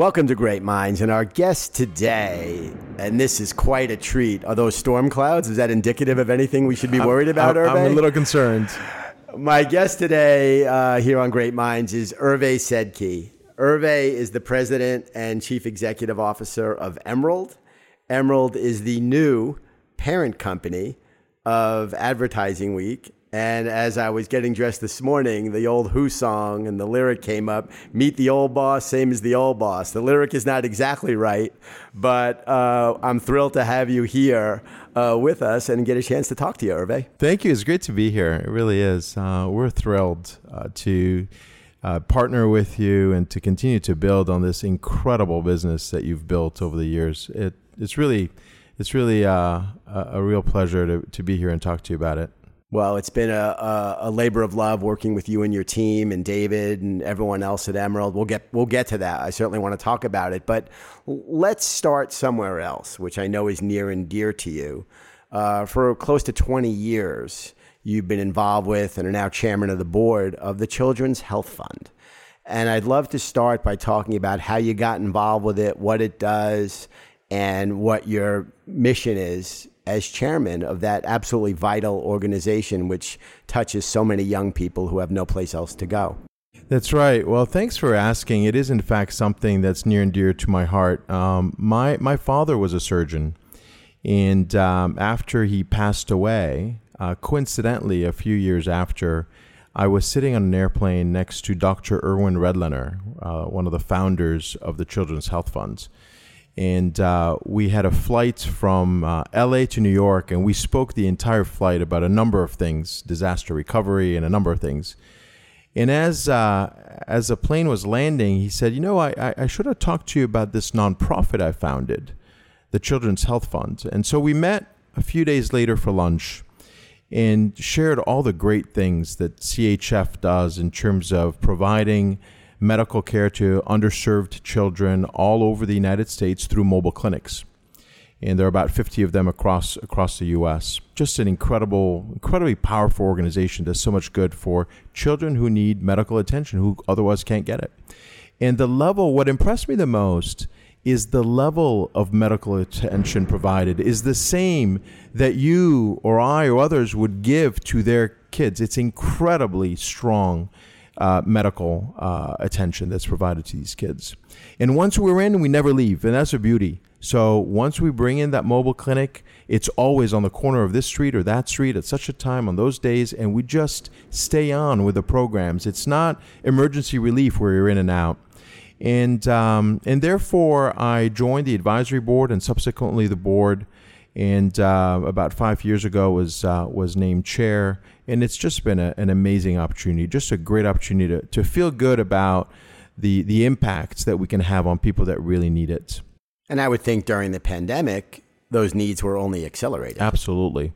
Welcome to Great Minds, and our guest today, and this is quite a treat. Are those storm clouds? Is that indicative of anything we should be worried about, I'm? I'm a little concerned. My guest today uh, here on Great Minds is Hervé Sedky. Hervé is the president and chief executive officer of Emerald. Emerald is the new parent company of Advertising Week. And as I was getting dressed this morning, the old Who song and the lyric came up Meet the old boss, same as the old boss. The lyric is not exactly right, but uh, I'm thrilled to have you here uh, with us and get a chance to talk to you, Hervé. Thank you. It's great to be here. It really is. Uh, we're thrilled uh, to uh, partner with you and to continue to build on this incredible business that you've built over the years. It, it's really, it's really uh, a, a real pleasure to, to be here and talk to you about it. Well, it's been a, a, a, labor of love working with you and your team and David and everyone else at Emerald. We'll get we'll get to that. I certainly want to talk about it, but let's start somewhere else, which I know is near and dear to you. Uh, for close to 20 years, you've been involved with and are now chairman of the board of the Children's Health Fund. And I'd love to start by talking about how you got involved with it, what it does, and what your mission is as chairman of that absolutely vital organization, which touches so many young people who have no place else to go. That's right. Well, thanks for asking. It is, in fact, something that's near and dear to my heart. Um, my my father was a surgeon, and um, after he passed away, uh, coincidentally, a few years after, I was sitting on an airplane next to Dr. Irwin Redlener, uh, one of the founders of the Children's Health Funds and uh, we had a flight from uh, LA to New York, and we spoke the entire flight about a number of things, disaster recovery, and a number of things. And as uh, as the plane was landing, he said, "You know, I, I should have talked to you about this nonprofit I founded, the Children's Health Fund." And so we met a few days later for lunch, and shared all the great things that CHF does in terms of providing medical care to underserved children all over the United States through mobile clinics. And there are about 50 of them across across the U.S. Just an incredible, incredibly powerful organization. Does so much good for children who need medical attention who otherwise can't get it. And the level, what impressed me the most is the level of medical attention provided is the same that you or I or others would give to their kids. It's incredibly strong uh, medical uh, attention that's provided to these kids. And once we're in, we never leave, and that's a beauty. So once we bring in that mobile clinic, it's always on the corner of this street or that street at such a time on those days, and we just stay on with the programs. It's not emergency relief where you're in and out. And, um, and therefore, I joined the advisory board and subsequently the board and uh, about five years ago was uh, was named chair, and it's just been a, an amazing opportunity, just a great opportunity to, to feel good about the the impacts that we can have on people that really need it. And I would think during the pandemic, those needs were only accelerated. Absolutely.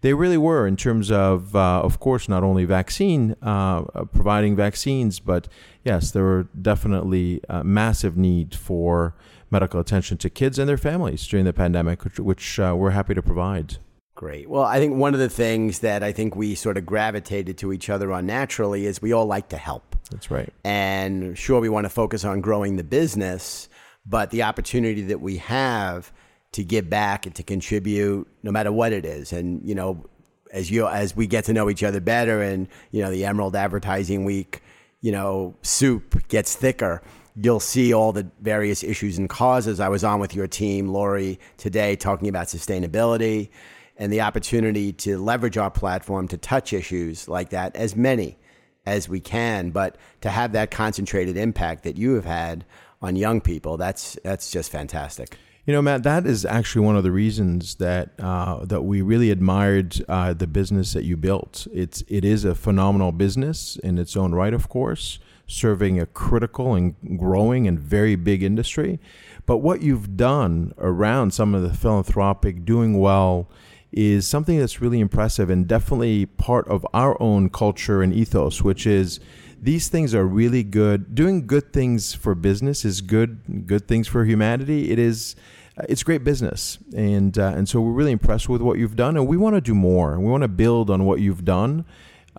They really were in terms of, uh, of course, not only vaccine uh, providing vaccines, but yes, there were definitely a massive need for medical attention to kids and their families during the pandemic, which, which uh, we're happy to provide. Great. Well, I think one of the things that I think we sort of gravitated to each other on naturally is we all like to help. That's right. And sure, we want to focus on growing the business, but the opportunity that we have to give back and to contribute, no matter what it is, and you know, as you as we get to know each other better, and you know, the Emerald Advertising Week, you know, soup gets thicker you'll see all the various issues and causes. I was on with your team, Lori, today talking about sustainability and the opportunity to leverage our platform to touch issues like that, as many as we can, but to have that concentrated impact that you have had on young people, that's that's just fantastic. You know, Matt, that is actually one of the reasons that uh, that we really admired uh, the business that you built. It's it is a phenomenal business in its own right, of course, serving a critical and growing and very big industry. But what you've done around some of the philanthropic, doing well, is something that's really impressive and definitely part of our own culture and ethos, which is these things are really good. Doing good things for business is good. Good things for humanity. It is uh, it's great business, and uh, and so we're really impressed with what you've done, and we want to do more, we want to build on what you've done,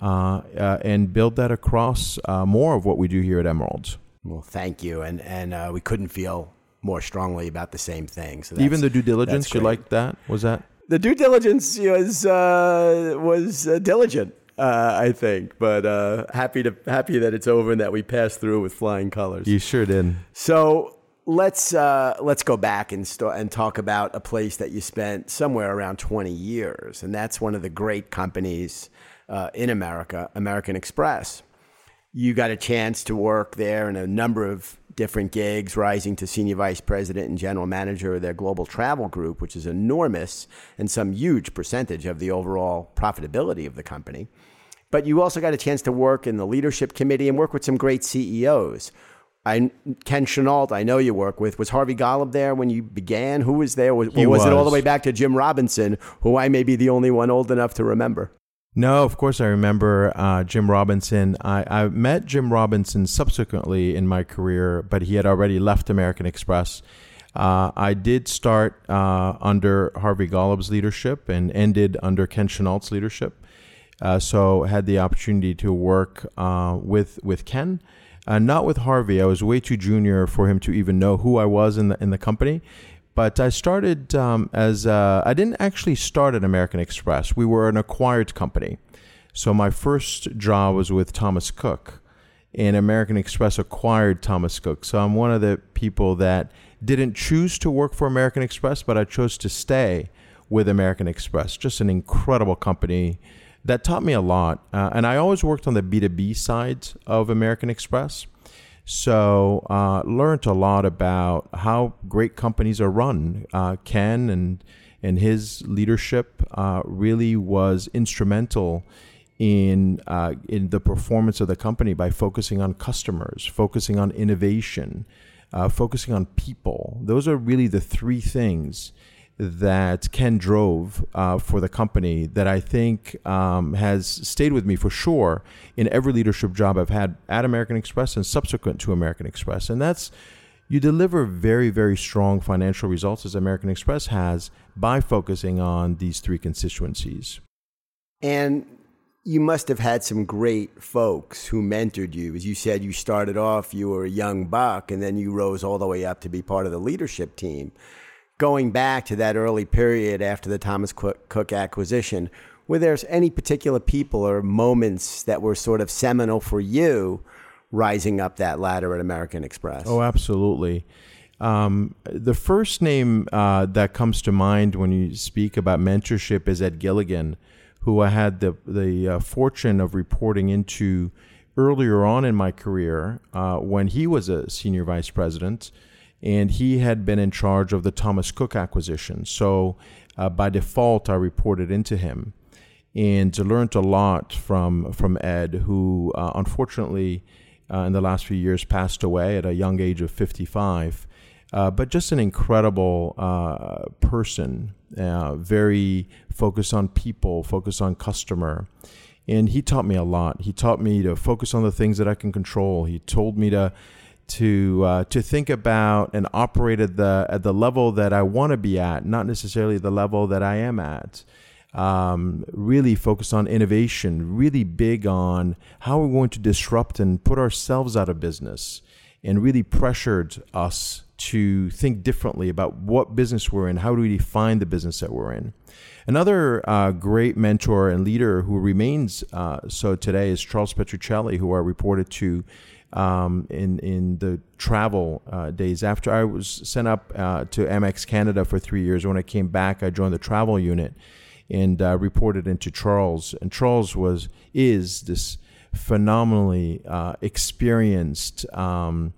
uh, uh, and build that across uh, more of what we do here at Emeralds. Well, thank you, and and uh, we couldn't feel more strongly about the same thing. So even the due diligence, you like that? Was that the due diligence was was diligent? I think, but happy to happy that it's over and that we passed through with flying colors. You sure did. So let's uh, let's go back and start and talk about a place that you spent somewhere around 20 years, and that's one of the great companies uh, in America, American Express. You got a chance to work there in a number of different gigs, rising to senior vice president and general manager of their global travel group, which is enormous and some huge percentage of the overall profitability of the company. But you also got a chance to work in the leadership committee and work with some great CEOs. I, Ken Chenault, I know you work with. Was Harvey Golub there when you began? Who was there? Was, was, was, it all the way back to Jim Robinson, who I may be the only one old enough to remember? No, of course I remember uh, Jim Robinson. I, I, met Jim Robinson subsequently in my career, but he had already left American Express. Uh, I did start uh, under Harvey Golub's leadership and ended under Ken Chenault's leadership. Uh, so had the opportunity to work uh, with with Ken. Uh, not with Harvey. I was way too junior for him to even know who I was in the in the company. But I started um, as uh, I didn't actually start at American Express. We were an acquired company. So my first job was with Thomas Cook, and American Express acquired Thomas Cook. So I'm one of the people that didn't choose to work for American Express, but I chose to stay with American Express. Just an incredible company that taught me a lot. Uh, and I always worked on the B2B side of American Express. So uh, learned a lot about how great companies are run. Uh, Ken and and his leadership uh, really was instrumental in uh, in the performance of the company by focusing on customers, focusing on innovation, uh, focusing on people. Those are really the three things that Ken drove uh, for the company that I think um, has stayed with me for sure in every leadership job I've had at American Express and subsequent to American Express. And that's you deliver very, very strong financial results as American Express has by focusing on these three constituencies. And you must have had some great folks who mentored you. As you said, you started off, you were a young buck, and then you rose all the way up to be part of the leadership team going back to that early period after the Thomas Cook acquisition, were there any particular people or moments that were sort of seminal for you rising up that ladder at American Express? Oh, absolutely. Um, the first name uh, that comes to mind when you speak about mentorship is Ed Gilligan, who I had the the uh, fortune of reporting into earlier on in my career uh, when he was a senior vice president and he had been in charge of the Thomas Cook acquisition. So uh, by default, I reported into him and learned a lot from from Ed, who uh, unfortunately uh, in the last few years passed away at a young age of 55. Uh, but just an incredible uh, person, uh, very focused on people, focused on customer. And he taught me a lot. He taught me to focus on the things that I can control. He told me to to uh, to think about and operate at the at the level that I want to be at, not necessarily the level that I am at. Um, really focused on innovation, really big on how we're going to disrupt and put ourselves out of business, and really pressured us to think differently about what business we're in, how do we define the business that we're in. Another uh, great mentor and leader who remains uh, so today is Charles Petruccelli, who I reported to um, in in the travel uh, days. After I was sent up uh, to Amex Canada for three years, when I came back, I joined the travel unit and uh, reported into Charles. And Charles was is this phenomenally uh, experienced. Um,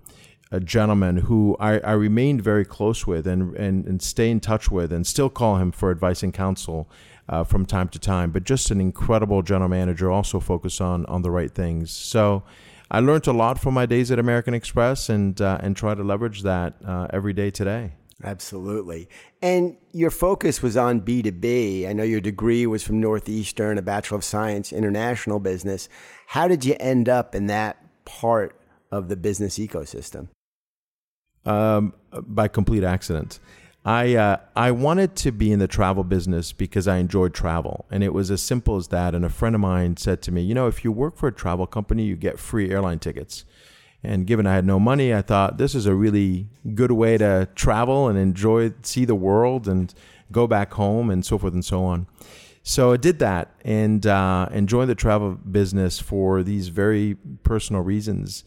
a gentleman who I, I remained very close with and, and, and stay in touch with and still call him for advice and counsel uh, from time to time, but just an incredible general manager, also focused on, on the right things. So I learned a lot from my days at American Express and, uh, and try to leverage that uh, every day today. Absolutely. And your focus was on B2B. I know your degree was from Northeastern, a Bachelor of Science, International Business. How did you end up in that part of the business ecosystem? Um, by complete accident. I uh, I wanted to be in the travel business because I enjoyed travel, and it was as simple as that. And a friend of mine said to me, "You know, if you work for a travel company, you get free airline tickets." And given I had no money, I thought this is a really good way to travel and enjoy, see the world, and go back home, and so forth and so on. So I did that and uh, and joined the travel business for these very personal reasons,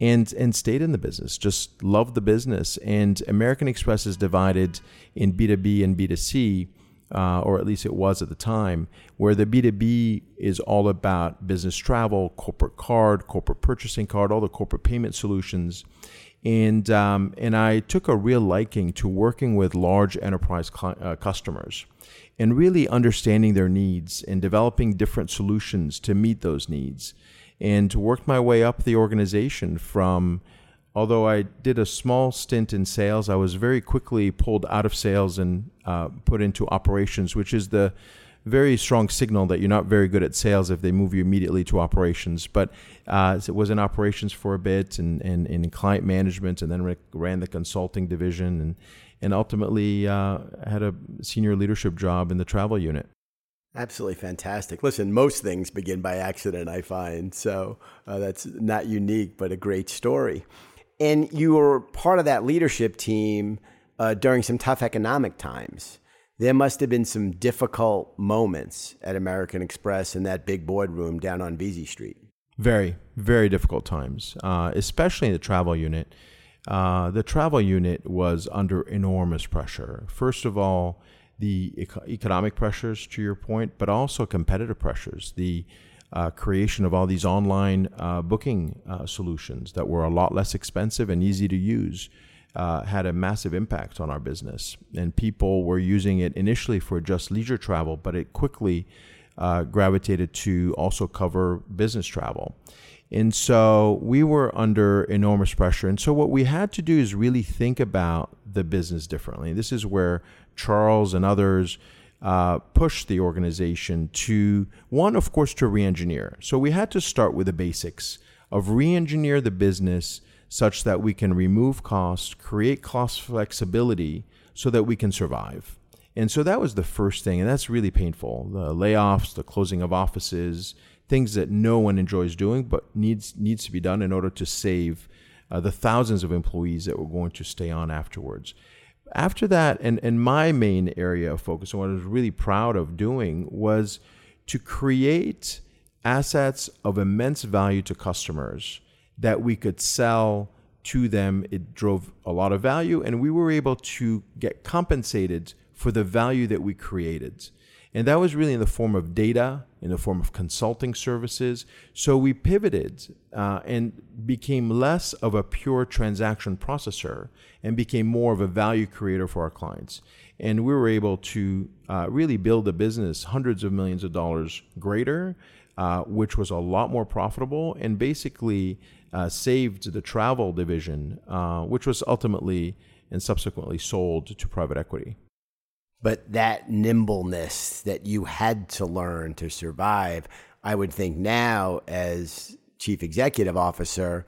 and and stayed in the business. Just loved the business. And American Express is divided in B two B and B two C uh, or at least it was at the time, where the B2B is all about business travel, corporate card, corporate purchasing card, all the corporate payment solutions. And, um, and I took a real liking to working with large enterprise cl- uh, customers and really understanding their needs and developing different solutions to meet those needs. And worked my way up the organization from although I did a small stint in sales, I was very quickly pulled out of sales and uh, put into operations, which is the very strong signal that you're not very good at sales if they move you immediately to operations. But uh, it was in operations for a bit and, and, and in client management, and then ran the consulting division and, and ultimately uh, had a senior leadership job in the travel unit. Absolutely fantastic. Listen, most things begin by accident, I find. So uh, that's not unique, but a great story. And you were part of that leadership team uh, during some tough economic times. There must have been some difficult moments at American Express in that big boardroom down on Vesey Street. Very, very difficult times, uh, especially in the travel unit. Uh, the travel unit was under enormous pressure. First of all, the eco- economic pressures, to your point, but also competitive pressures. The uh, creation of all these online uh, booking uh, solutions that were a lot less expensive and easy to use uh, had a massive impact on our business. And people were using it initially for just leisure travel, but it quickly uh, gravitated to also cover business travel. And so we were under enormous pressure. And so what we had to do is really think about the business differently. This is where Charles and others uh, push the organization to one, of course, to re-engineer. So we had to start with the basics of re-engineer the business such that we can remove costs, create cost flexibility, so that we can survive. And so that was the first thing, and that's really painful. The layoffs, the closing of offices, things that no one enjoys doing, but needs needs to be done in order to save uh, the thousands of employees that were going to stay on afterwards after that, and, and my main area of focus, and what I was really proud of doing, was to create assets of immense value to customers that we could sell to them. It drove a lot of value, and we were able to get compensated for the value that we created. And that was really in the form of data, in the form of consulting services. So we pivoted uh, and became less of a pure transaction processor and became more of a value creator for our clients. And we were able to uh, really build a business hundreds of millions of dollars greater, uh, which was a lot more profitable and basically uh, saved the travel division, uh, which was ultimately and subsequently sold to private equity. But that nimbleness that you had to learn to survive, I would think now as chief executive officer,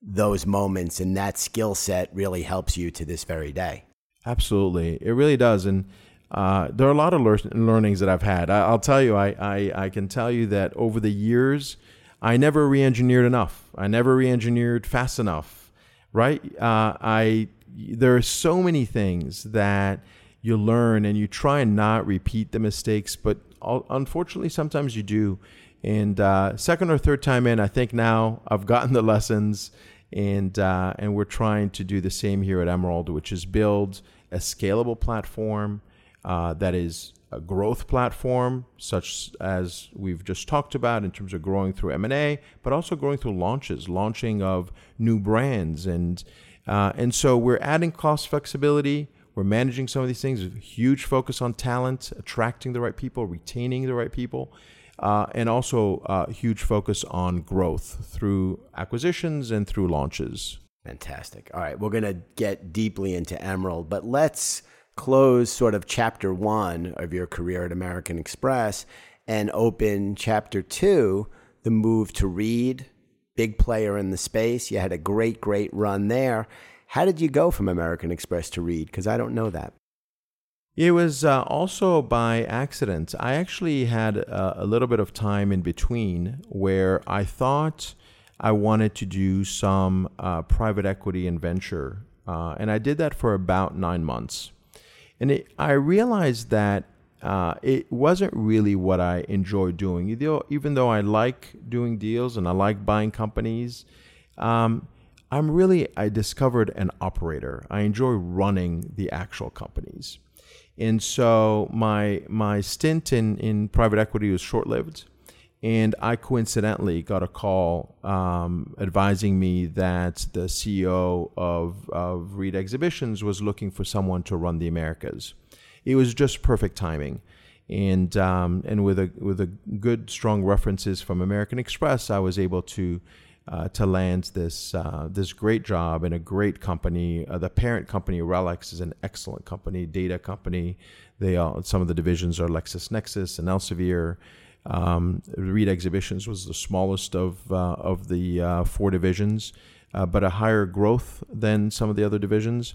those moments and that skill set really helps you to this very day. Absolutely. It really does. And uh, there are a lot of lear- learnings that I've had. I- will tell you, I-, I, I can tell you that over the years, I never re engineered enough. I never re engineered fast enough, right? Uh, I, there are so many things that you learn and you try and not repeat the mistakes, but unfortunately, sometimes you do. And uh, second or third time in, I think now I've gotten the lessons and uh, and we're trying to do the same here at Emerald, which is build a scalable platform uh, that is a growth platform, such as we've just talked about in terms of growing through M and A, but also growing through launches, launching of new brands and Uh, and so we're adding cost flexibility. We're managing some of these things. huge focus on talent, attracting the right people, retaining the right people, uh, and also uh, huge focus on growth through acquisitions and through launches. Fantastic. All right, we're going to get deeply into Emerald, but let's close sort of chapter one of your career at American Express and open chapter two, the move to Reed, big player in the space. You had a great, great run there. How did you go from American Express to Reed? Because I don't know that. It was uh, also by accident. I actually had a, a, little bit of time in between where I thought I wanted to do some uh, private equity and venture. Uh, and I did that for about nine months. And it, I realized that uh, it wasn't really what I enjoy doing. Even though I like doing deals and I like buying companies, um, I'm really, I discovered an operator. I enjoy running the actual companies. And so my, my stint in, in private equity was short lived. And I coincidentally got a call um, advising me that the CEO of, of Reed Exhibitions was looking for someone to run the Americas. It was just perfect timing and um, and with a with a good strong references from American Express, I was able to uh, to land this uh, this great job in a great company. Uh, the parent company, RELX, is an excellent company, data company. They all, some of the divisions are LexisNexis and Elsevier. Um, Reed Exhibitions was the smallest of uh, of the uh, four divisions, uh, but a higher growth than some of the other divisions,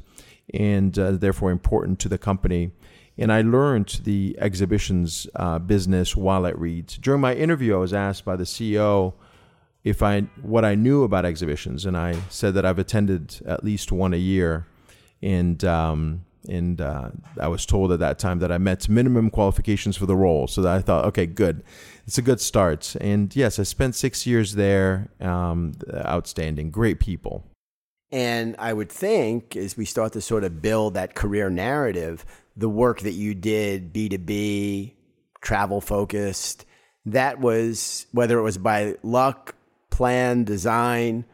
and therefore important to the company. And I learned the exhibitions business while at Reed's. During my interview, I was asked by the CEO if I what I knew about exhibitions, and I said that I've attended at least one a year, and um, and uh, I was told at that time that I met minimum qualifications for the role. So that I thought, okay, good, it's a good start. And yes, I spent six years there. Um, outstanding, great people. And I would think as we start to sort of build that career narrative, the work that you did B two B, travel focused, that was whether it was by luck plan, design,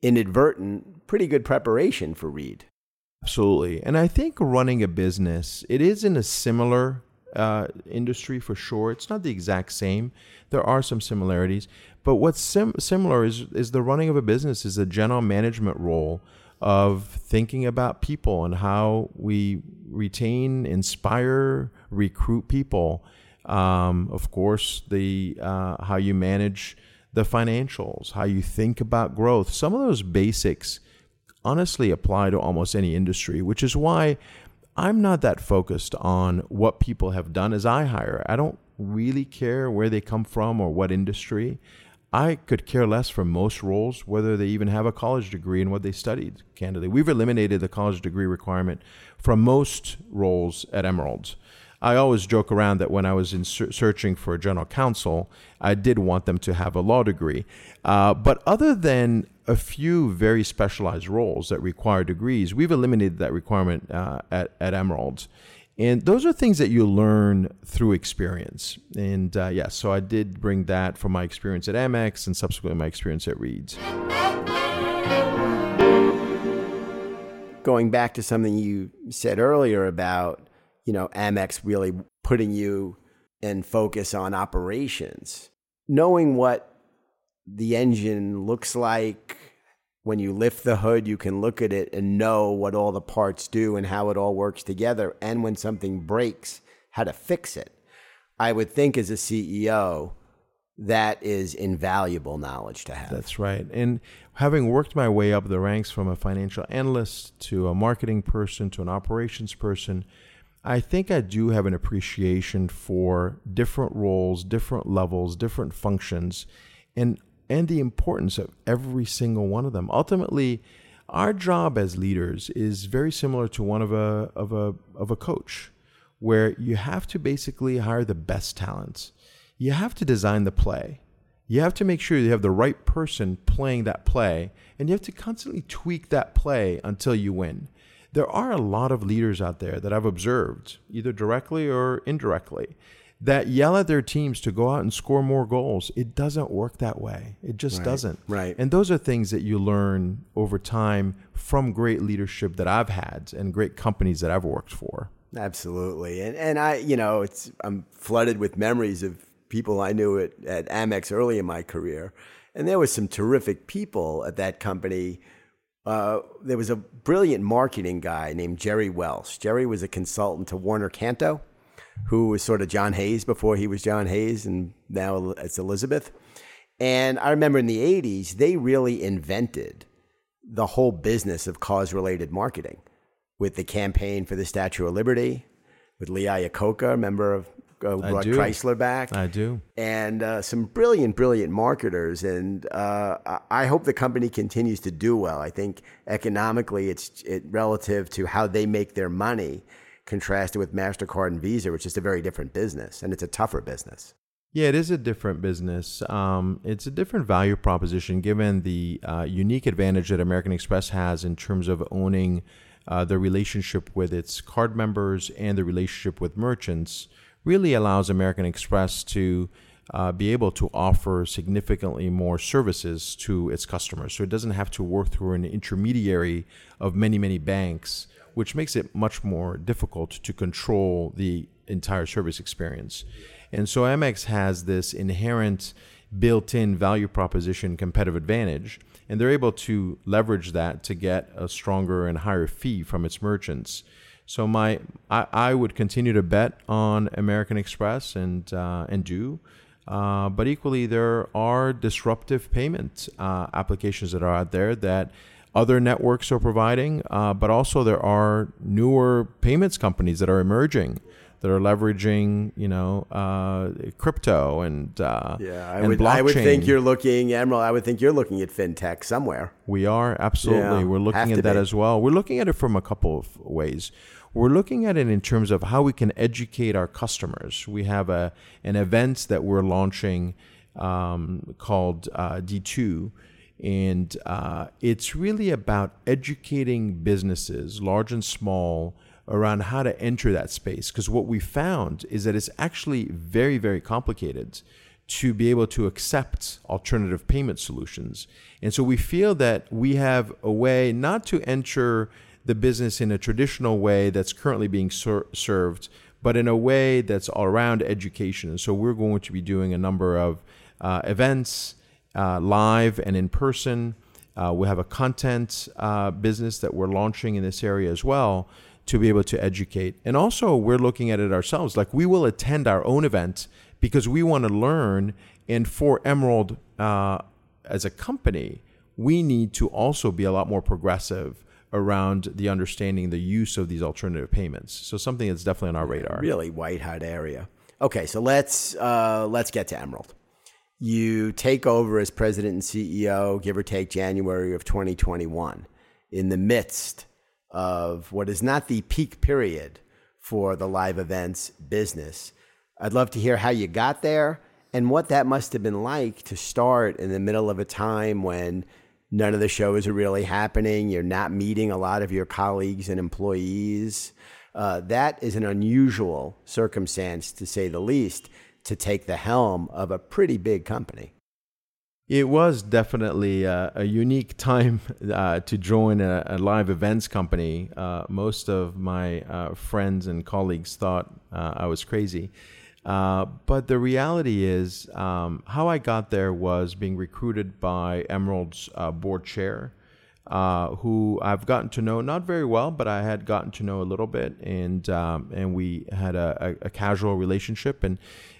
inadvertent, pretty good preparation for Reed. Absolutely. And I think running a business, it is in a similar uh, industry for sure. It's not the exact same. There are some similarities, but what's sim- similar is is the running of a business is a general management role of thinking about people and how we retain, inspire, recruit people. Um, of course, the uh, how you manage the financials, how you think about growth. Some of those basics honestly apply to almost any industry, which is why I'm not that focused on what people have done as I hire. I don't really care where they come from or what industry. I could care less for most roles whether they even have a college degree and what they studied, candidly. We've eliminated the college degree requirement from most roles at Emeralds. I always joke around that when I was in ser- searching for a general counsel, I did want them to have a law degree. Uh, but other than a few very specialized roles that require degrees, we've eliminated that requirement uh, at, at Emerald. And those are things that you learn through experience. And uh, yeah, so I did bring that from my experience at Amex and subsequently my experience at Reeds. Going back to something you said earlier about you know, Amex really putting you in focus on operations. Knowing what the engine looks like when you lift the hood, you can look at it and know what all the parts do and how it all works together. And when something breaks, how to fix it. I would think as a CEO, that is invaluable knowledge to have. That's right. And having worked my way up the ranks from a financial analyst to a marketing person to an operations person, I think I do have an appreciation for different roles, different levels, different functions, and and the importance of every single one of them. Ultimately, our job as leaders is very similar to one of a of a of a coach, where you have to basically hire the best talents. You have to design the play. You have to make sure you have the right person playing that play, and you have to constantly tweak that play until you win there are a lot of leaders out there that I've observed, either directly or indirectly, that yell at their teams to go out and score more goals. It doesn't work that way. It just Right, doesn't. right. And those are things that you learn over time from great leadership that I've had and great companies that I've worked for. Absolutely. And and I, you know, it's I'm flooded with memories of people I knew at, at Amex early in my career. And there were some terrific people at that company. Uh, there was a brilliant marketing guy named Jerry Welsh. Jerry was a consultant to Warner Canto, who was sort of John Hayes before he was John Hayes, and now it's Elizabeth. And I remember in the 80s, they really invented the whole business of cause related marketing with the campaign for the Statue of Liberty, with Lee Iacocca, member of uh, I brought do. Chrysler back, I do. and uh, some brilliant, brilliant marketers. And uh, I- I hope the company continues to do well. I think economically, it's it relative to how they make their money, contrasted with Mastercard and Visa, which is a very different business, and it's a tougher business. Yeah, it is a different business. Um, it's a different value proposition given the uh, unique advantage that American Express has in terms of owning uh, the relationship with its card members and the relationship with merchants. Really allows American Express to uh, be able to offer significantly more services to its customers. So it doesn't have to work through an intermediary of many, many banks, which makes it much more difficult to control the entire service experience. And so Amex has this inherent built in value proposition competitive advantage, and they're able to leverage that to get a stronger and higher fee from its merchants. So my I, I would continue to bet on American Express and uh, and do. Uh, but equally, there are disruptive payment uh, applications that are out there that other networks are providing, uh, but also there are newer payments companies that are emerging that are leveraging, you know, uh, crypto and uh, Yeah, I and would. I would think you're looking, Emerald. I would think you're looking at fintech somewhere. We are absolutely. Yeah, We're looking at that be. as well. We're looking at it from a couple of ways. We're looking at it in terms of how we can educate our customers. We have a an event that we're launching um, called uh, D2, and uh, it's really about educating businesses, large and small, around how to enter that space. Because what we found is that it's actually very, very complicated to be able to accept alternative payment solutions. And so we feel that we have a way not to enter the business in a traditional way that's currently being ser- served, but in a way that's around education. And so we're going to be doing a number of uh, events, uh, live and in person. Uh, we have a content uh, business that we're launching in this area as well to be able to educate. And also, we're looking at it ourselves. Like, we will attend our own event because we want to learn. And for Emerald uh, as a company, we need to also be a lot more progressive around the understanding the use of these alternative payments. So, something that's definitely on our radar. Really white hot area. Okay, so let's uh, let's get to Emerald. You take over as president and CEO, give or take January of 2021, in the midst of what is not the peak period for the live events business. I'd love to hear how you got there and what that must have been like to start in the middle of a time when none of the shows are really happening. You're not meeting a lot of your colleagues and employees. Uh, that is an unusual circumstance, to say the least, to take the helm of a pretty big company. It was definitely a, a unique time uh, to join a, a live events company. Uh, most of my uh, friends and colleagues thought uh, I was crazy. Uh, but the reality is, um, how I got there was being recruited by Emerald's uh, board chair, uh, who I've gotten to know not very well, but I had gotten to know a little bit, and um, and we had a, a, a casual relationship, and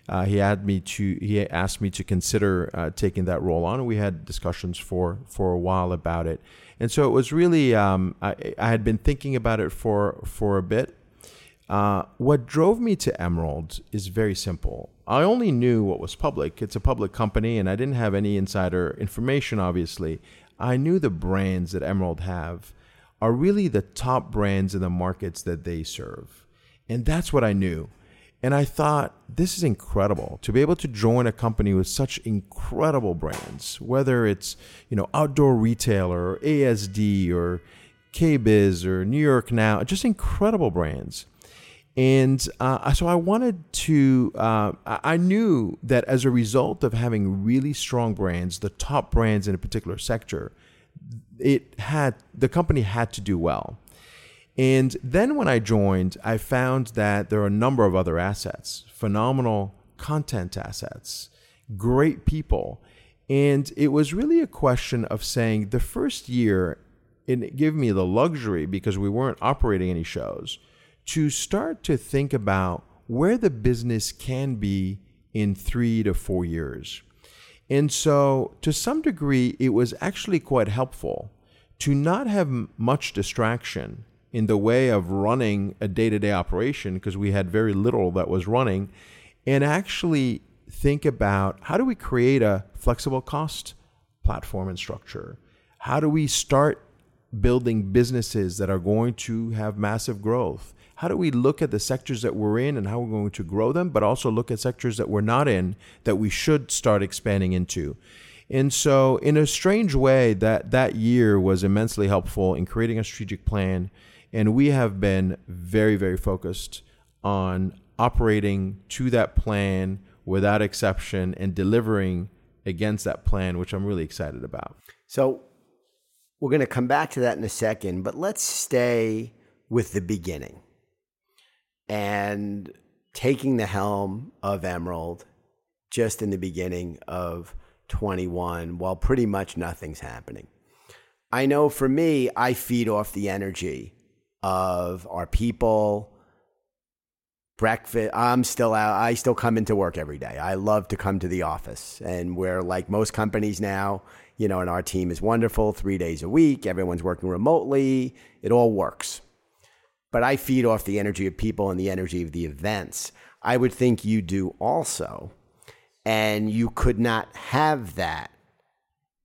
uh, he had me to he asked me to consider uh, taking that role on, and we had discussions for for a while about it, and so it was really um, I, I had been thinking about it for for a bit. Uh, what drove me to Emerald is very simple. I only knew what was public. It's a public company, and I didn't have any insider information, obviously. I knew the brands that Emerald have are really the top brands in the markets that they serve. And that's what I knew. And I thought, this is incredible to be able to join a company with such incredible brands, whether it's, you know, outdoor retailer or ASD or KBIS or New York Now, just incredible brands. And uh, so I wanted to, uh, I knew that as a result of having really strong brands, the top brands in a particular sector, it had, the company had to do well. And then when I joined, I found that there are a number of other assets, phenomenal content assets, great people. And it was really a question of saying the first year, it gave me the luxury because we weren't operating any shows to start to think about where the business can be in three to four years. And so, to some degree, it was actually quite helpful to not have much distraction in the way of running a day to day operation because we had very little that was running, and actually think about how do we create a flexible cost platform and structure? How do we start building businesses that are going to have massive growth? How do we look at the sectors that we're in and how we're going to grow them, but also look at sectors that we're not in that we should start expanding into? And so, in a strange way, that that year was immensely helpful in creating a strategic plan. And we have been very, very focused on operating to that plan without exception and delivering against that plan, which I'm really excited about. So, we're going to come back to that in a second, but let's stay with the beginning and taking the helm of Emerald just in the beginning of 21 while pretty much nothing's happening. I know for me, I feed off the energy of our people. Breakfast, I'm still out. I still come into work every day. I love to come to the office. And we're like most companies now, you know, and our team is wonderful three days a week. Everyone's working remotely. It all works. But I feed off the energy of people and the energy of the events. I would think you do also. And you could not have that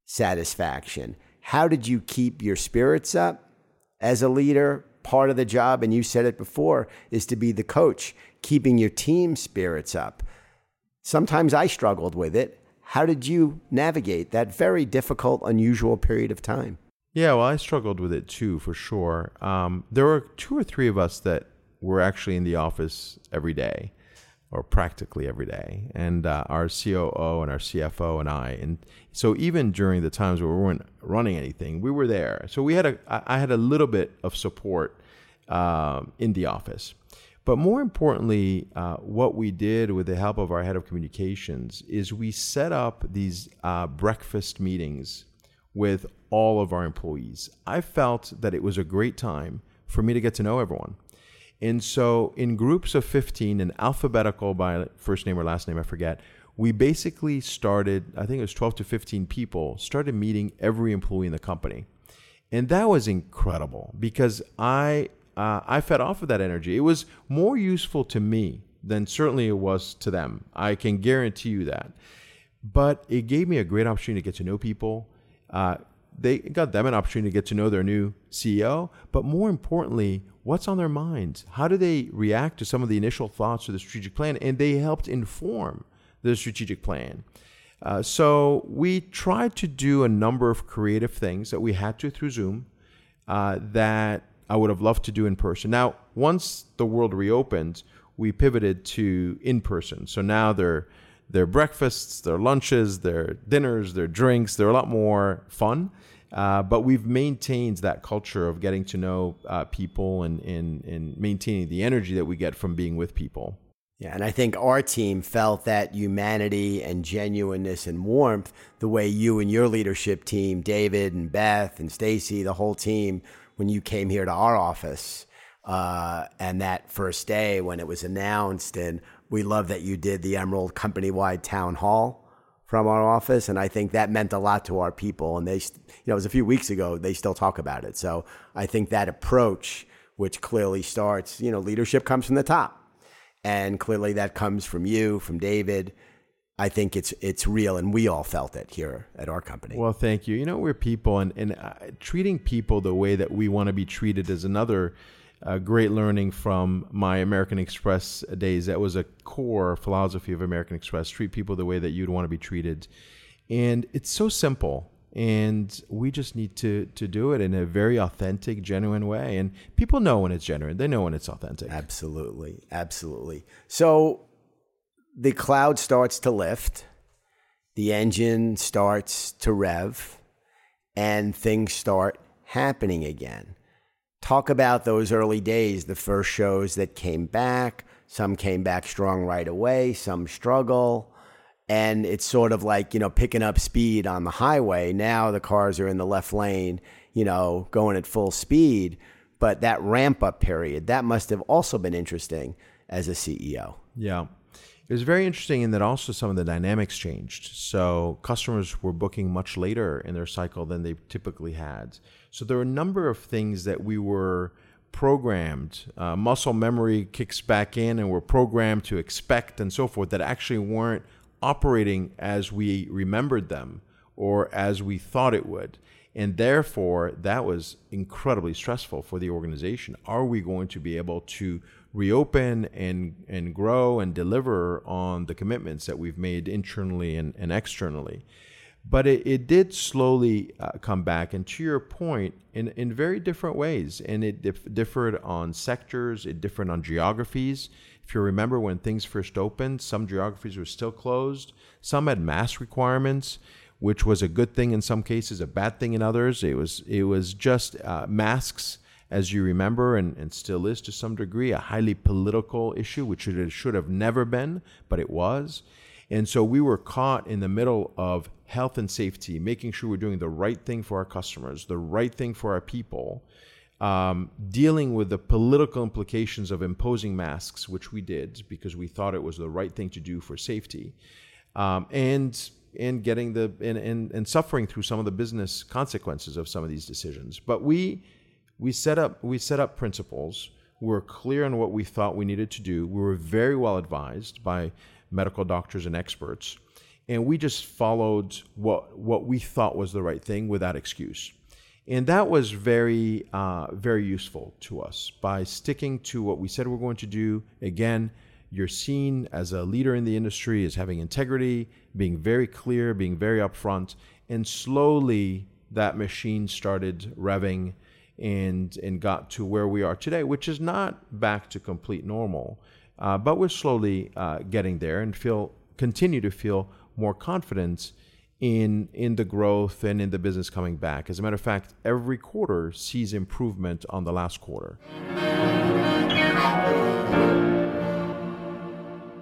satisfaction. How did you keep your spirits up as a leader? Part of the job, and you said it before, is to be the coach, keeping your team spirits up. Sometimes I struggled with it. How did you navigate that very difficult, unusual period of time? Yeah, well, I struggled with it too, for sure. Um, there were two or three of us that were actually in the office every day, or practically every day, and uh, our COO and our CFO and I. And so even during the times where we weren't running anything, we were there. So we had a, I had a little bit of support um, in the office. But more importantly, uh, what we did with the help of our head of communications is we set up these uh, breakfast meetings with all of our employees. I felt that it was a great time for me to get to know everyone. And so, in groups of 15, in alphabetical by first name or last name, I forget, we basically started, I think it was 12 to 15 people, started meeting every employee in the company. And that was incredible because I uh, I fed off of that energy. It was more useful to me than certainly it was to them. I can guarantee you that. But it gave me a great opportunity to get to know people. Uh, they got them an opportunity to get to know their new CEO, but more importantly, what's on their minds? How do they react to some of the initial thoughts of the strategic plan? And they helped inform the strategic plan. Uh, so we tried to do a number of creative things that we had to through Zoom uh, that I would have loved to do in person. Now, once the world reopened, we pivoted to in person. So now their their breakfasts, their lunches, their dinners, their drinks, they're a lot more fun. Uh, but we've maintained that culture of getting to know uh, people and, and, and maintaining the energy that we get from being with people. Yeah, and I think our team felt that humanity and genuineness and warmth the way you and your leadership team, David and Beth and Stacy, the whole team, when you came here to our office uh, and that first day when it was announced. And we love that you did the Emerald company wide town hall from our office. And I think that meant a lot to our people. And they, you know, it was a few weeks ago, they still talk about it. So I think that approach, which clearly starts, you know, leadership comes from the top. And clearly that comes from you, from David, I think it's it's real, and we all felt it here at our company. Well, thank you. You know, we're people, and and uh, treating people the way that we want to be treated is another great learning from my American Express days. That was a core philosophy of American Express: treat people the way that you'd want to be treated. And it's so simple. and we just need to to do it in a very authentic genuine way and people know when it's genuine they know when it's authentic Absolutely. Absolutely. So the cloud starts to lift, the engine starts to rev, and things start happening again. Talk about those early days, the first shows that came back. Some came back strong right away, some struggle. And it's sort of like, you know, picking up speed on the highway. Now the cars are in the left lane, you know, going at full speed. But that ramp up period, that must have also been interesting as a CEO. Yeah. It was very interesting in that also some of the dynamics changed. So customers were booking much later in their cycle than they typically had. So there were a number of things that we were programmed. Uh, muscle memory kicks back in and we're programmed to expect and so forth that actually weren't operating as we remembered them or as we thought it would. And therefore, that was incredibly stressful for the organization. Are we going to be able to reopen and, and grow and deliver on the commitments that we've made internally and, and externally? But it, it did slowly uh, come back. And to your point, in, in very different ways. And it dif- differed on sectors, it differed on geographies. If you remember when things first opened, some geographies were still closed, some had mask requirements which was a good thing in some cases, a bad thing in others. It was it was just uh, masks, as you remember, and, and still is to some degree, a highly political issue, which it should have never been, but it was. And so we were caught in the middle of health and safety, making sure we're doing the right thing for our customers, the right thing for our people, um, dealing with the political implications of imposing masks, which we did because we thought it was the right thing to do for safety, um, and and getting the and, and and suffering through some of the business consequences of some of these decisions. But we we set up we set up principles. We were clear on what we thought we needed to do. We were very well advised by medical doctors and experts, and we just followed what what we thought was the right thing without excuse. And that was very uh, very useful to us by sticking to what we said we're going to do. Again, you're seen as a leader in the industry as having integrity, being very clear, being very upfront, and slowly that machine started revving and and got to where we are today, which is not back to complete normal, uh, but we're slowly uh, getting there and feel continue to feel more confidence in in the growth and in the business coming back. As a matter of fact, every quarter sees improvement on the last quarter.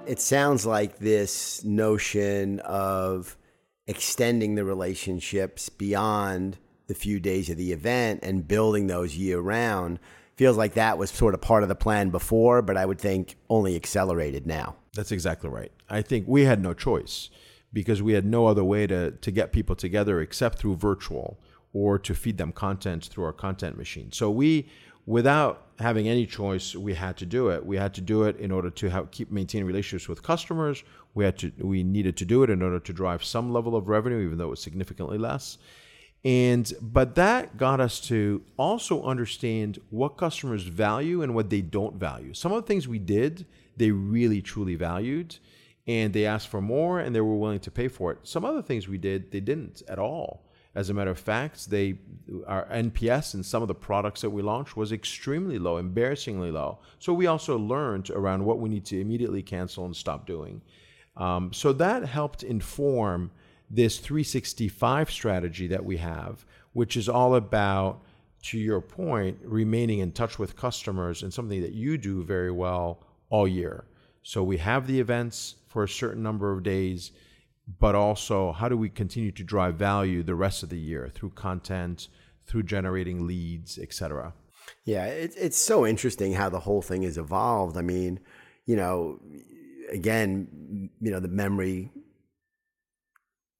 it sounds like this notion of extending the relationships beyond the few days of the event and building those year round feels like that was sort of part of the plan before, but I would think only accelerated now. That's exactly right. I think we had no choice because we had no other way to, to get people together except through virtual or to feed them content through our content machine. So we without having any choice, we had to do it. We had to do it in order to have, keep maintaining relationships with customers. We had to we needed to do it in order to drive some level of revenue, even though it was significantly less. And but that got us to also understand what customers value and what they don't value. Some of the things we did, they really truly valued and they asked for more and they were willing to pay for it. Some other things we did, they didn't at all. As a matter of fact, they our NPS in some of the products that we launched was extremely low, embarrassingly low. So we also learned around what we need to immediately cancel and stop doing. Um, so that helped inform this 365 strategy that we have, which is all about, to your point, remaining in touch with customers and something that you do very well all year. So we have the events for a certain number of days but also how do we continue to drive value the rest of the year through content, through generating leads, etc. Yeah, it, it's so interesting how the whole thing has evolved. I mean, you know, again, you know, the memory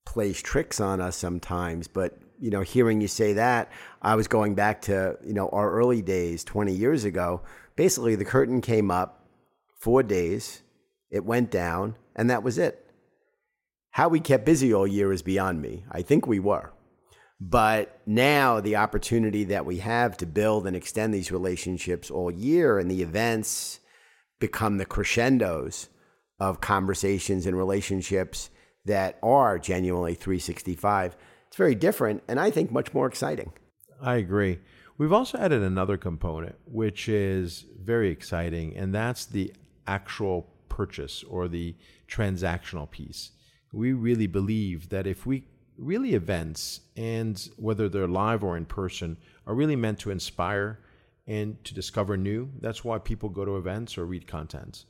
plays tricks on us sometimes, but you know, hearing you say that, I was going back to, you know, our early days 20 years ago. Basically, the curtain came up 4 days, it went down, and that was it how we kept busy all year is beyond me. I think we were. But now the opportunity that we have to build and extend these relationships all year and the events become the crescendos of conversations and relationships that are genuinely 365. It's very different and I think much more exciting. I agree. We've also added another component, which is very exciting, and that's the actual purchase or the transactional piece. We really believe that if we really events and whether they're live or in person are really meant to inspire and to discover new. That's why people go to events or read content.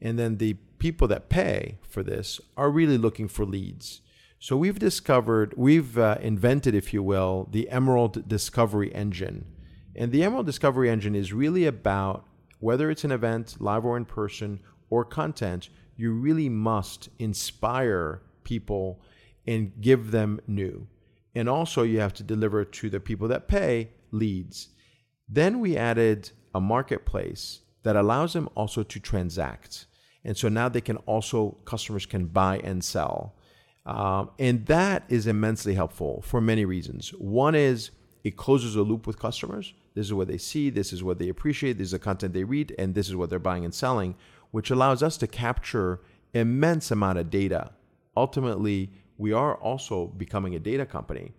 And then the people that pay for this are really looking for leads. So we've discovered, we've uh, invented, if you will, the Emerald Discovery Engine. And the Emerald Discovery Engine is really about whether it's an event, live or in person, or content, you really must inspire people and give them new. And also, you have to deliver to the people that pay leads. Then we added a marketplace that allows them also to transact. And so now they can also, customers can buy and sell. Um, and that is immensely helpful for many reasons. One is it closes a loop with customers. This is what they see, this is what they appreciate, this is the content they read, and this is what they're buying and selling, which allows us to capture immense amount of data. Ultimately, we are also becoming a data company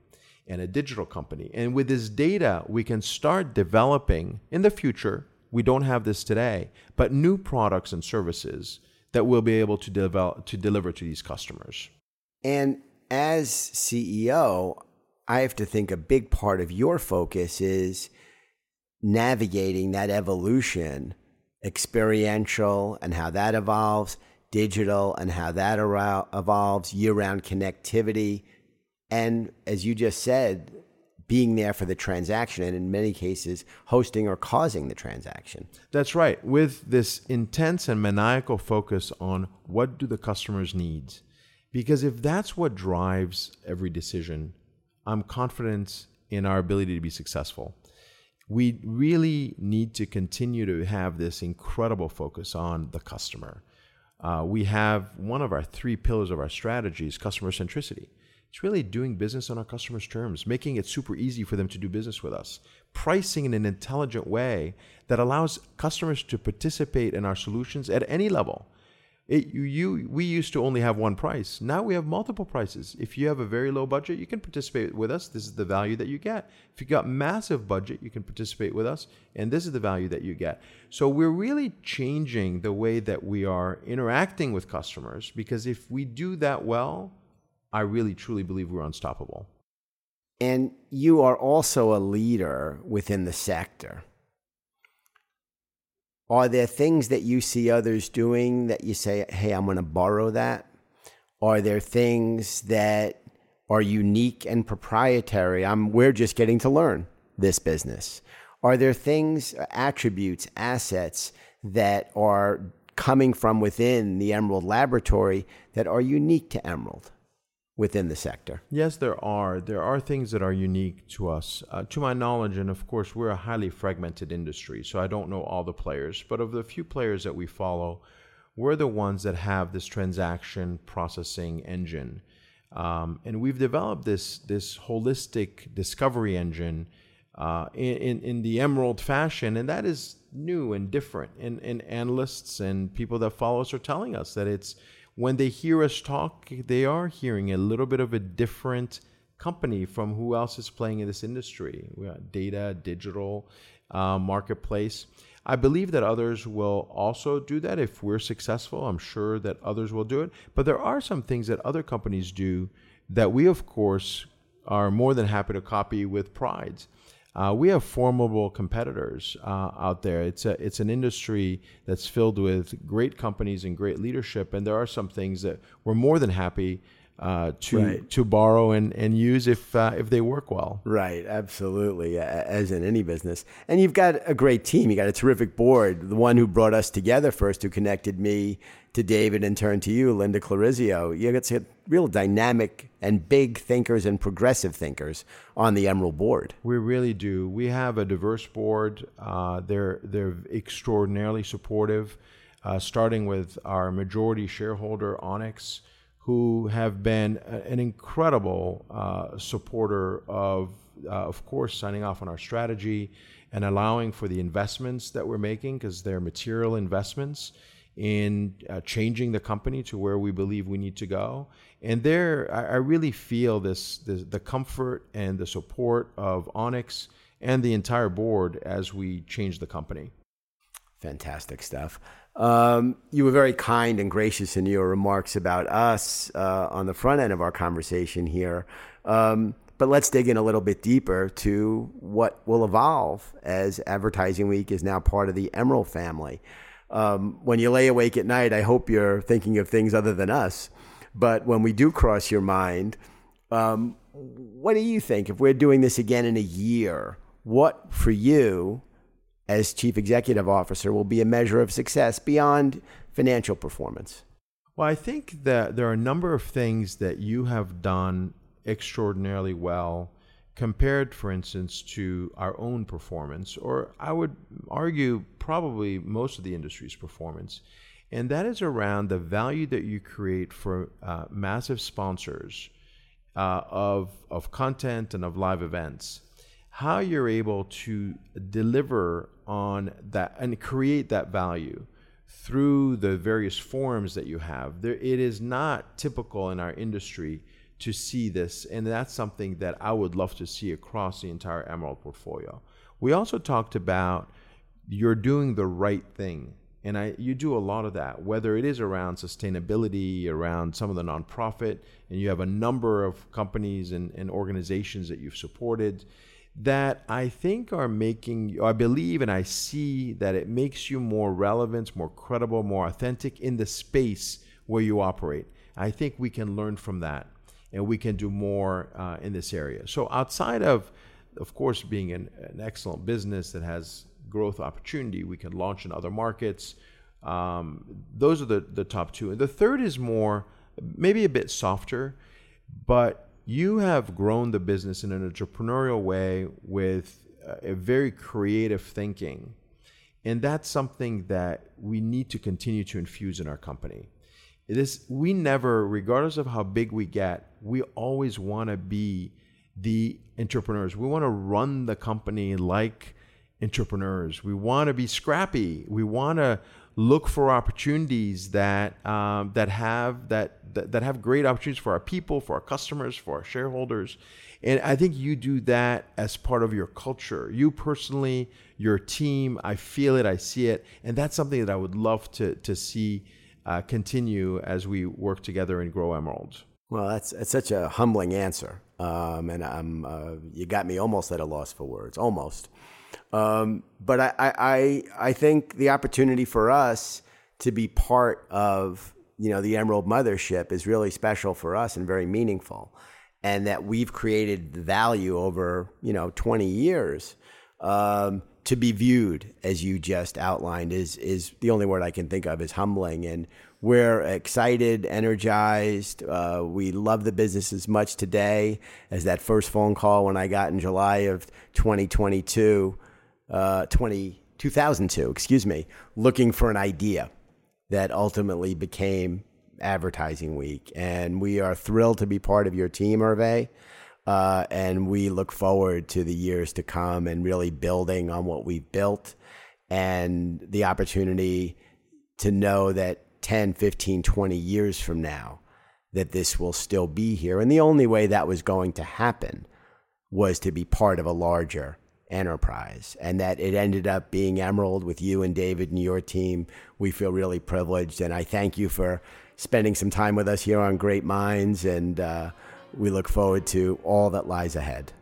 and a digital company. And with this data, we can start developing in the future. We don't have this today, but new products and services that we'll be able to develop to deliver to these customers. And as CEO, I have to think a big part of your focus is navigating that evolution, experiential and how that evolves, digital and how that evolves, year round connectivity. And as you just said, being there for the transaction and in many cases hosting or causing the transaction. That's right. With this intense and maniacal focus on what do the customers need? Because if that's what drives every decision, I'm confident in our ability to be successful. We really need to continue to have this incredible focus on the customer. Uh, we have one of our three pillars of our strategy is customer centricity. It's really doing business on our customers' terms, making it super easy for them to do business with us, pricing in an intelligent way that allows customers to participate in our solutions at any level. It, you, you, we used to only have one price. Now we have multiple prices. If you have a very low budget, you can participate with us. This is the value that you get. If you got massive budget, you can participate with us, and this is the value that you get. So we're really changing the way that we are interacting with customers because if we do that well, I really truly believe we're unstoppable. And you are also a leader within the sector. Are there things that you see others doing that you say, hey, I'm going to borrow that? Are there things that are unique and proprietary? I'm, we're just getting to learn this business. Are there things, attributes, assets that are coming from within the Emerald Laboratory that are unique to Emerald? Within the sector? Yes, there are. There are things that are unique to us. Uh, to my knowledge, and of course, we're a highly fragmented industry, so I don't know all the players, but of the few players that we follow, we're the ones that have this transaction processing engine. Um, and we've developed this, this holistic discovery engine uh, in, in, in the Emerald fashion, and that is new and different. And, and analysts and people that follow us are telling us that it's when they hear us talk, they are hearing a little bit of a different company from who else is playing in this industry. Data, digital, uh, marketplace. I believe that others will also do that if we're successful. I'm sure that others will do it. But there are some things that other companies do that we, of course, are more than happy to copy with pride. Uh, we have formidable competitors uh, out there. It's a it's an industry that's filled with great companies and great leadership, and there are some things that we're more than happy uh, to right. to borrow and, and use if uh, if they work well. Right, absolutely, as in any business. And you've got a great team. You got a terrific board. The one who brought us together first, who connected me to David and turned to you, Linda Clarizio. You got some real dynamic and big thinkers and progressive thinkers on the Emerald board. We really do. We have a diverse board. Uh, they're they're extraordinarily supportive. Uh, starting with our majority shareholder Onex, who have been an incredible uh, supporter of, uh, of course, signing off on our strategy and allowing for the investments that we're making because they're material investments in uh, changing the company to where we believe we need to go. And there, I, I really feel this, this, the comfort and the support of Onex and the entire board as we change the company. Fantastic stuff. Um, you were very kind and gracious in your remarks about us uh, on the front end of our conversation here. Um, but let's dig in a little bit deeper to what will evolve as Advertising Week is now part of the Emerald family. Um, when you lay awake at night, I hope you're thinking of things other than us. But when we do cross your mind, um, what do you think if we're doing this again in a year? What for you as chief executive officer will be a measure of success beyond financial performance? Well, I think that there are a number of things that you have done extraordinarily well compared, for instance, to our own performance, or I would argue probably most of the industry's performance. And that is around the value that you create for uh, massive sponsors uh, of, of content and of live events how you're able to deliver on that and create that value through the various forms that you have. There, it is not typical in our industry to see this, and that's something that I would love to see across the entire Emerald portfolio. We also talked about you're doing the right thing. And I, you do a lot of that, whether it is around sustainability, around some of the nonprofit, and you have a number of companies and, and organizations that you've supported that I think are making, I believe and I see that it makes you more relevant, more credible, more authentic in the space where you operate. I think we can learn from that and we can do more uh, in this area. So, outside of, of course, being an, an, excellent business that has growth opportunity, we can launch in other markets. Um, those are the, the top two. And the third is more, maybe a bit softer, but you have grown the business in an entrepreneurial way with uh, a very creative thinking. And that's something that we need to continue to infuse in our company. It is we never, regardless of how big we get, we always want to be the entrepreneurs. We want to run the company like entrepreneurs. We want to be scrappy. We want to look for opportunities that um, that have that, that that have great opportunities for our people, for our customers, for our shareholders. And I think you do that as part of your culture. You personally, your team, I feel it, I see it, and that's something that I would love to to see uh, continue as we work together and grow Emeralds. Well, that's, that's such a humbling answer, um, and I'm uh, you got me almost at a loss for words, almost. Um, but I, I, I think the opportunity for us to be part of you know the Emerald Mothership is really special for us and very meaningful, and that we've created value over you know 20 years. Um, to be viewed as you just outlined is is the only word I can think of is humbling and we're excited, energized. Uh, we love the business as much today as that first phone call when I got in July of 2022 uh, 20, 2002, excuse me, looking for an idea that ultimately became Advertising Week. And we are thrilled to be part of your team, Hervé. Uh, and we look forward to the years to come and really building on what we've built and the opportunity to know that 10, 15, 20 years from now, that this will still be here. And the only way that was going to happen was to be part of a larger enterprise and that it ended up being Emerald with you and David and your team. We feel really privileged. And I thank you for spending some time with us here on Great Minds. And uh, we look forward to all that lies ahead.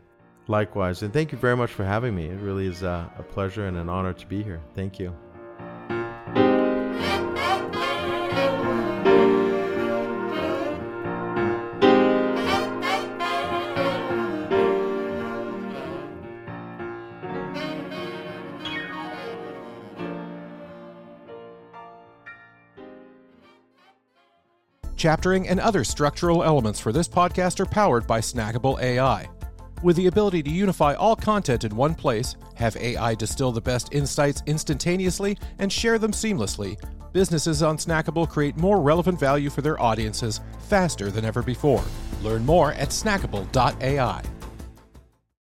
Likewise. And thank you very much for having me. It really is a, a pleasure and an honor to be here. Thank you. Chaptering and other structural elements for this podcast are powered by Snackable AI. With the ability to unify all content in one place, have AI distill the best insights instantaneously, and share them seamlessly, businesses on Snackable create more relevant value for their audiences faster than ever before. Learn more at snackable.ai.